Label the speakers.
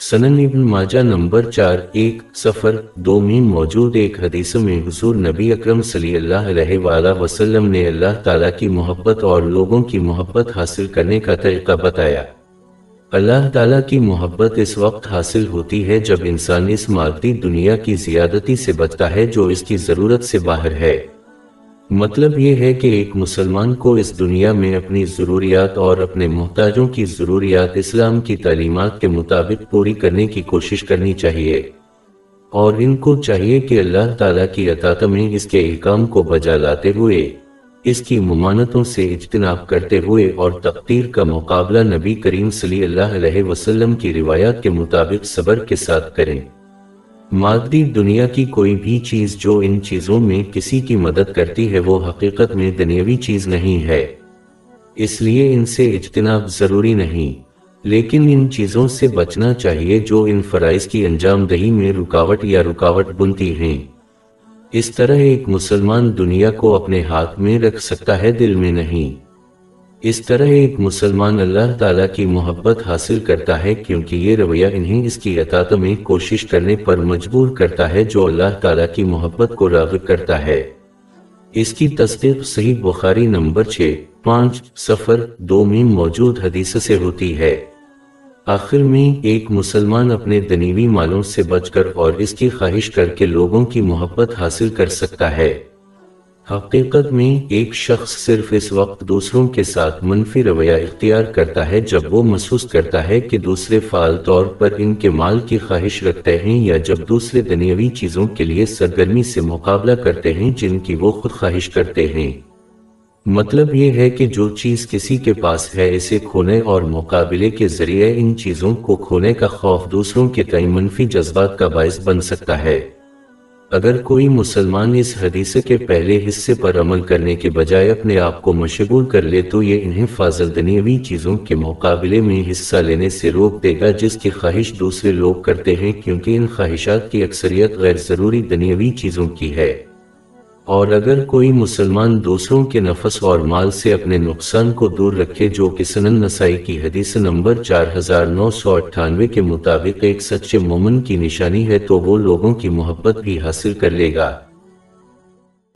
Speaker 1: سنن ابن ماجہ نمبر چار، ایک سفر دو میں موجود ایک حدیث میں حضور نبی اکرم صلی اللہ علیہ وآلہ وسلم نے اللہ تعالیٰ کی محبت اور لوگوں کی محبت حاصل کرنے کا طریقہ بتایا۔ اللہ تعالیٰ کی محبت اس وقت حاصل ہوتی ہے جب انسان اس مادی دنیا کی زیادتی سے بچتا ہے جو اس کی ضرورت سے باہر ہے۔ مطلب یہ ہے کہ ایک مسلمان کو اس دنیا میں اپنی ضروریات اور اپنے محتاجوں کی ضروریات اسلام کی تعلیمات کے مطابق پوری کرنے کی کوشش کرنی چاہیے۔ اور ان کو چاہیے کہ اللہ تعالیٰ کی اطاعت میں اس کے احکام کو بجا لاتے ہوئے، اس کی ممانتوں سے اجتناب کرتے ہوئے اور تقدیر کا مقابلہ نبی کریم صلی اللہ علیہ وسلم کی روایات کے مطابق صبر کے ساتھ کریں۔ مادی دنیا کی کوئی بھی چیز جو ان چیزوں میں کسی کی مدد کرتی ہے وہ حقیقت میں دنیاوی چیز نہیں ہے۔ اس لیے ان سے اجتناب ضروری نہیں۔ لیکن ان چیزوں سے بچنا چاہیے جو ان فرائض کی انجام دہی میں رکاوٹ یا رکاوٹ بنتی ہیں۔ اس طرح ایک مسلمان دنیا کو اپنے ہاتھ میں رکھ سکتا ہے دل میں نہیں۔ اس طرح ایک مسلمان اللہ تعالیٰ کی محبت حاصل کرتا ہے کیونکہ یہ رویہ انہیں اس کی اطاعت میں کوشش کرنے پر مجبور کرتا ہے جو اللہ تعالیٰ کی محبت کو راغب کرتا ہے۔ اس کی تصدیق صحیح بخاری نمبر چھ، پانچ سفر دو میں موجود حدیث سے ہوتی ہے۔ آخر میں ایک مسلمان اپنے دنیوی مالوں سے بچ کر اور اس کی خواہش کر کے لوگوں کی محبت حاصل کر سکتا ہے۔ حقیقت میں ایک شخص صرف اس وقت دوسروں کے ساتھ منفی رویہ اختیار کرتا ہے جب وہ محسوس کرتا ہے کہ دوسرے فعال طور پر ان کے مال کی خواہش رکھتے ہیں یا جب دوسرے دنیاوی چیزوں کے لیے سرگرمی سے مقابلہ کرتے ہیں جن کی وہ خود خواہش کرتے ہیں۔ مطلب یہ ہے کہ جو چیز کسی کے پاس ہے اسے کھونے اور مقابلے کے ذریعے ان چیزوں کو کھونے کا خوف دوسروں کے کئی منفی جذبات کا باعث بن سکتا ہے۔ اگر کوئی مسلمان اس حدیث کے پہلے حصے پر عمل کرنے کے بجائے اپنے آپ کو مشغول کر لے تو یہ انہیں فاضل دنیاوی چیزوں کے مقابلے میں حصہ لینے سے روک دے گا، جس کی خواہش دوسرے لوگ کرتے ہیں، کیونکہ ان خواہشات کی اکثریت غیر ضروری دنیاوی چیزوں کی ہے۔ اور اگر کوئی مسلمان دوسروں کے نفس اور مال سے اپنے نقصان کو دور رکھے جو کہ سنن نسائی کی حدیث نمبر چار ہزار نو سو اٹھانوے کے مطابق ایک سچے مومن کی نشانی ہے تو وہ لوگوں کی محبت بھی حاصل کر لے گا۔